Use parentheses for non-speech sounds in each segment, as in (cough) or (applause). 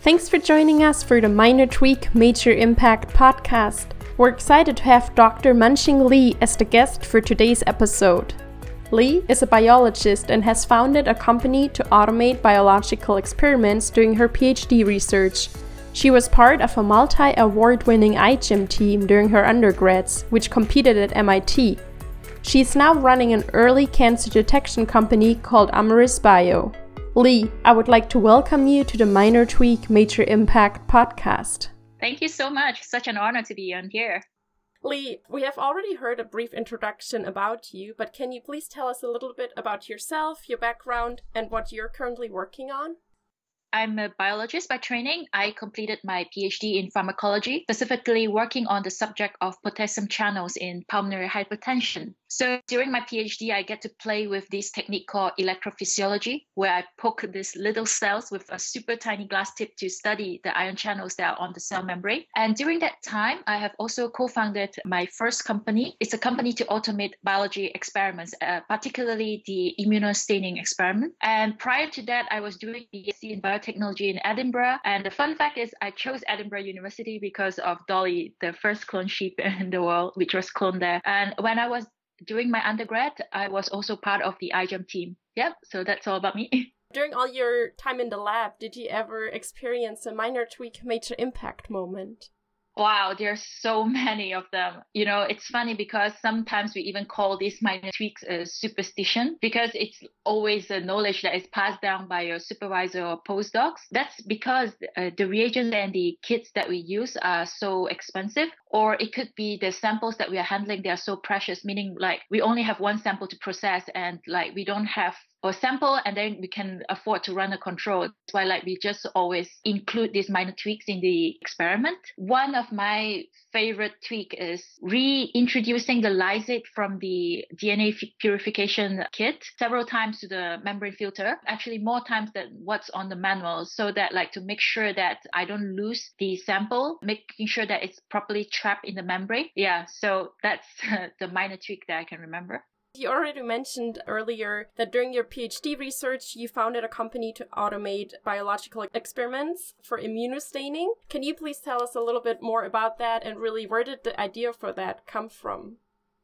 Thanks for joining us for the Minor Tweak Major Impact podcast. We're excited to have Dr. Mun Ching Lee as the guest for today's episode. Lee is a biologist and has founded a company to automate biological experiments during her PhD research. She was part of a multi award winning iGEM team during her undergrads, which competed at MIT. She's now running an early cancer detection company called Ameryz Bio. Lee, I would like to welcome you to the Minor Tweak Major Impact podcast. Thank you so much. Such an honor to be on here. Lee, we have already heard a brief introduction about you, but can you please tell us a little bit about yourself, your background, and what you're currently working on? I'm a biologist by training. I completed my PhD in pharmacology, specifically working on the subject of potassium channels in pulmonary hypertension. So during my PhD, I get to play with this technique called electrophysiology, where I poke these little cells with a super tiny glass tip to study the ion channels that are on the cell membrane. And during that time, I have also co-founded my first company. It's a company to automate biology experiments, uh, particularly the immunostaining experiment. And prior to that, I was doing BSc in biotechnology in Edinburgh. And the fun fact is, I chose Edinburgh University because of Dolly, the first clone sheep (laughs) in the world, which was cloned there. And when I was during my undergrad, I was also part of the iGEM team. Yep, so that's all about me. (laughs) During all your time in the lab, did you ever experience a minor tweak major impact moment? Wow, there's so (laughs) many of them. You know, it's funny because sometimes we even call these minor tweaks a superstition because it's always a knowledge that is passed down by your supervisor or postdocs. That's because uh, the reagents and the kits that we use are so expensive, or it could be the samples that we are handling, they are so precious, meaning like we only have one sample to process and like we don't have or sample and then we can afford to run a control. That's why like we just always include these minor tweaks in the experiment. One of my favorite tweak is reintroducing the lysate from the DNA purification kit several times to the membrane filter, actually more times than what's on the manual so that like to make sure that I don't lose the sample, making sure that it's properly trapped in the membrane. Yeah, so that's (laughs) the minor tweak that I can remember. You already mentioned earlier that during your PhD research, you founded a company to automate biological experiments for immunostaining. Can you please tell us a little bit more about that and really where did the idea for that come from?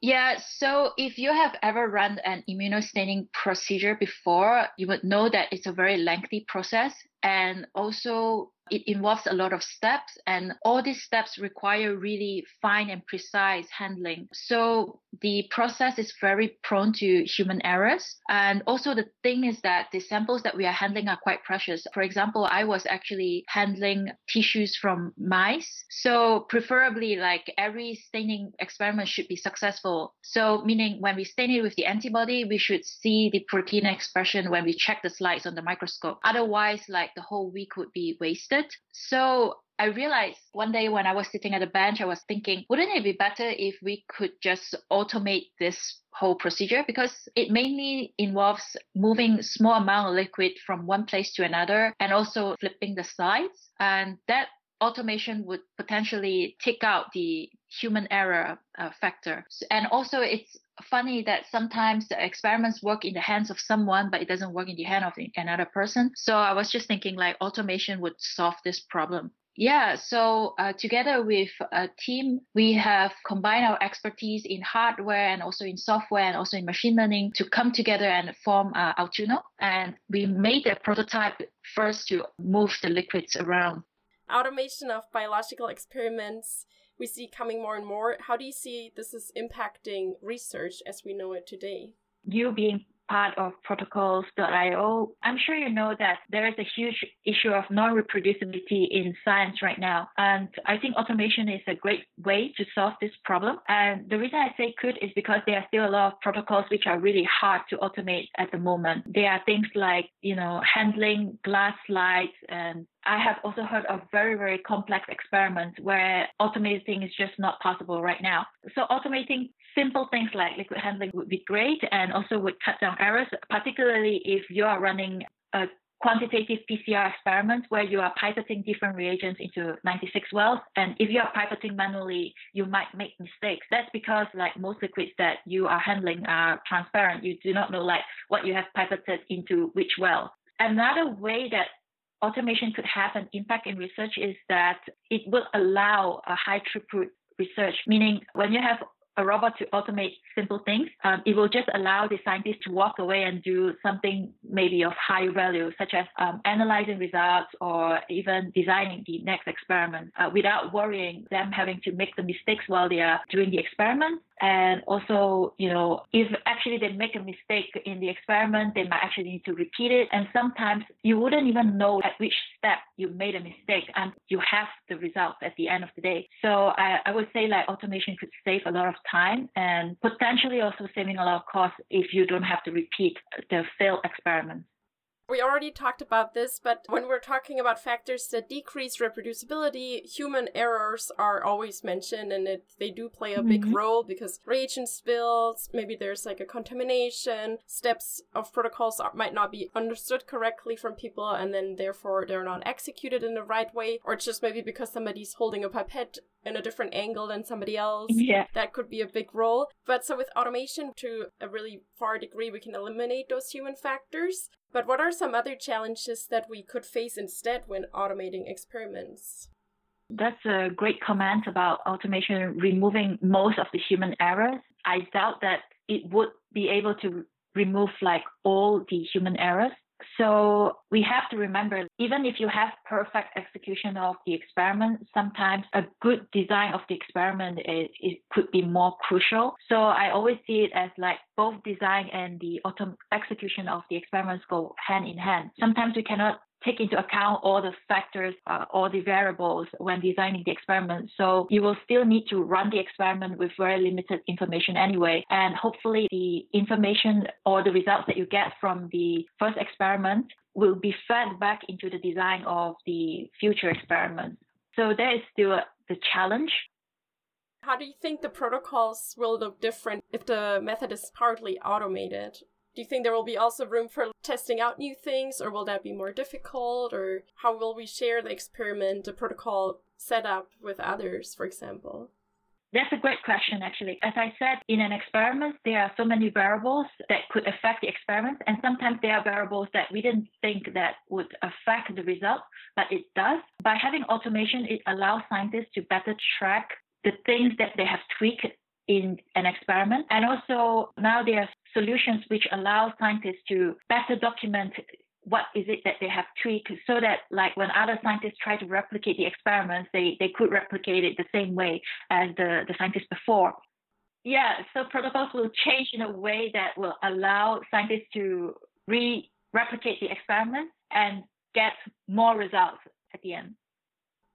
Yeah, so if you have ever run an immunostaining procedure before, you would know that it's a very lengthy process and also it involves a lot of steps and all these steps require really fine and precise handling. So the process is very prone to human errors. And also the thing is that the samples that we are handling are quite precious. For example, I was actually handling tissues from mice. So preferably like every staining experiment should be successful. So meaning when we stain it with the antibody, we should see the protein expression when we check the slides on the microscope. Otherwise, like the whole week would be wasted. So I realized one day when I was sitting at a bench, I was thinking, wouldn't it be better if we could just automate this whole procedure? Because it mainly involves moving small amount of liquid from one place to another and also flipping the slides. And that automation would potentially take out the human error uh, factor. And also it's funny that sometimes the experiments work in the hands of someone, but it doesn't work in the hand of another person. So I was just thinking like automation would solve this problem. Yeah, so uh, together with a team, we have combined our expertise in hardware and also in software and also in machine learning to come together and form uh, Altuno. And we made a prototype first to move the liquids around. Automation of biological experiments we see coming more and more. How do you see this is impacting research as we know it today? You being part of protocols.io, I'm sure you know that there is a huge issue of non-reproducibility in science right now. And I think automation is a great way to solve this problem. And the reason I say could is because there are still a lot of protocols which are really hard to automate at the moment. There are things like, you know, handling glass slides and I have also heard of very, very complex experiments where automating is just not possible right now. So automating simple things like liquid handling would be great and also would cut down errors, particularly if you are running a quantitative PCR experiment where you are pipetting different reagents into 96 wells. And if you are pipetting manually, you might make mistakes. That's because like most liquids that you are handling are transparent. You do not know like what you have pipetted into which well. Another way that automation could have an impact in research is that it will allow a high throughput research, meaning when you have a robot to automate simple things, um, it will just allow the scientists to walk away and do something maybe of high value, such as um, analyzing results or even designing the next experiment uh, without worrying them having to make the mistakes while they are doing the experiment. And also, you know, if actually they make a mistake in the experiment, they might actually need to repeat it. And sometimes you wouldn't even know at which step you made a mistake and you have the results at the end of the day. So I, I would say like automation could save a lot of time and potentially also saving a lot of costs if you don't have to repeat the failed experiments. We already talked about this, but when we're talking about factors that decrease reproducibility, human errors are always mentioned and it, they do play a big mm-hmm. role because reagent spills, maybe there's like a contamination, steps of protocols are, might not be understood correctly from people and then therefore they're not executed in the right way, or just maybe because somebody's holding a pipette in a different angle than somebody else. Yeah. That could be a big role. But so with automation, to a really far degree, we can eliminate those human factors. But what are some other challenges that we could face instead when automating experiments? That's a great comment about automation removing most of the human errors. I doubt that it would be able to remove like all the human errors. So we have to remember, even if you have perfect execution of the experiment, sometimes a good design of the experiment is, could be more crucial. So I always see it as like both design and the autom- execution of the experiments go hand in hand. Sometimes we cannot take into account all the factors, uh, all the variables when designing the experiment. So you will still need to run the experiment with very limited information anyway. And hopefully the information or the results that you get from the first experiment will be fed back into the design of the future experiments. So there is still the challenge. How do you think the protocols will look different if the method is partly automated? Do you think there will be also room for testing out new things, or will that be more difficult? Or how will we share the experiment, the protocol setup with others, for example? That's a great question, actually. As I said, in an experiment, there are so many variables that could affect the experiment, and sometimes there are variables that we didn't think that would affect the result, but it does. By having automation, it allows scientists to better track the things that they have tweaked in an experiment. And also now there are solutions which allow scientists to better document what is it that they have tweaked so that like when other scientists try to replicate the experiments, they, they could replicate it the same way as the, the scientists before. Yeah, so protocols will change in a way that will allow scientists to re replicate the experiment and get more results at the end.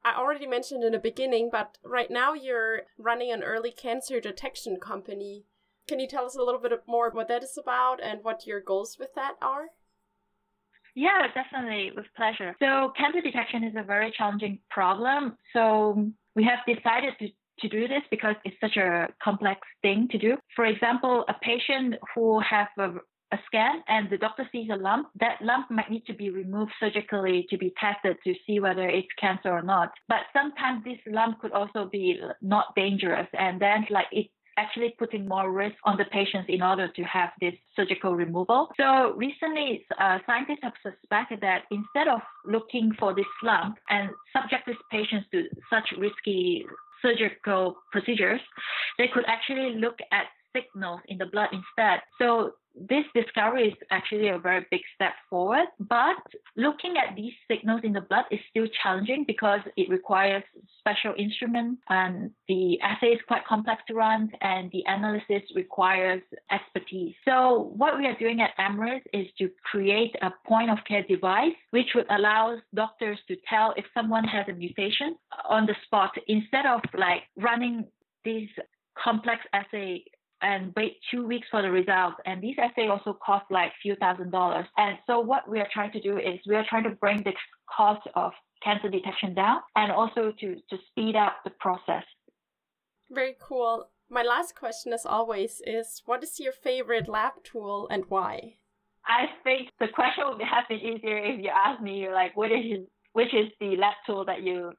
I already mentioned in the beginning, but right now you're running an early cancer detection company. Can you tell us a little bit more what that is about and what your goals with that are? Yeah, definitely, with pleasure. So, cancer detection is a very challenging problem. So, we have decided to to do this because it's such a complex thing to do. For example, a patient who have a a scan and the doctor sees a lump, that lump might need to be removed surgically to be tested to see whether it's cancer or not. But sometimes this lump could also be not dangerous and then like it actually putting more risk on the patients in order to have this surgical removal. So recently, uh, scientists have suspected that instead of looking for this lump and subject these patients to such risky surgical procedures, they could actually look at signals in the blood instead. So this discovery is actually a very big step forward, but looking at these signals in the blood is still challenging because it requires special instruments and the assay is quite complex to run and the analysis requires expertise. So what we are doing at Ameryz is to create a point of care device which would allow doctors to tell if someone has a mutation on the spot instead of like running these complex assay and wait two weeks for the results. And these assays also cost like few thousand dollars. And so what we are trying to do is we are trying to bring the cost of cancer detection down and also to, to speed up the process. Very cool. My last question, as always, is what is your favorite lab tool and why? I think the question would (laughs) have been easier if you asked me like what is which is the lab tool that you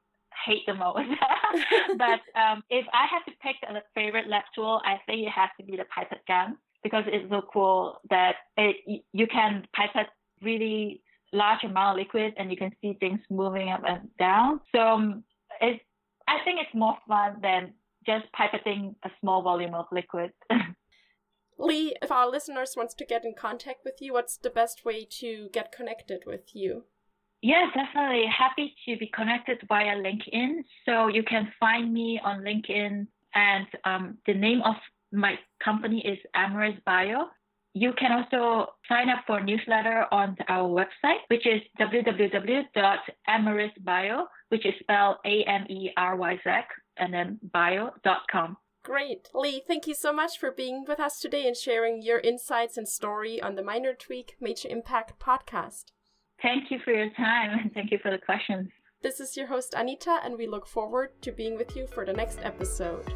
hate the most. (laughs) (laughs) but um, if I have to pick a favorite lab tool, I think it has to be the pipette gun because it's so cool that it, you can pipette really large amount of liquid and you can see things moving up and down. So um, it's, I think it's more fun than just pipetting a small volume of liquid. (laughs) Lee, if our listeners wants to get in contact with you, what's the best way to get connected with you? Yeah, definitely. Happy to be connected via LinkedIn. So you can find me on LinkedIn and um, the name of my company is Ameryz Bio. You can also sign up for newsletter on our website, which is www.ameryzbio, which is spelled A-M-E-R-Y-Z, and then bio.com. Great. Lee, thank you so much for being with us today and sharing your insights and story on the Minor Tweak Major Impact podcast. Thank you for your time and thank you for the questions. This is your host, Anita, and we look forward to being with you for the next episode.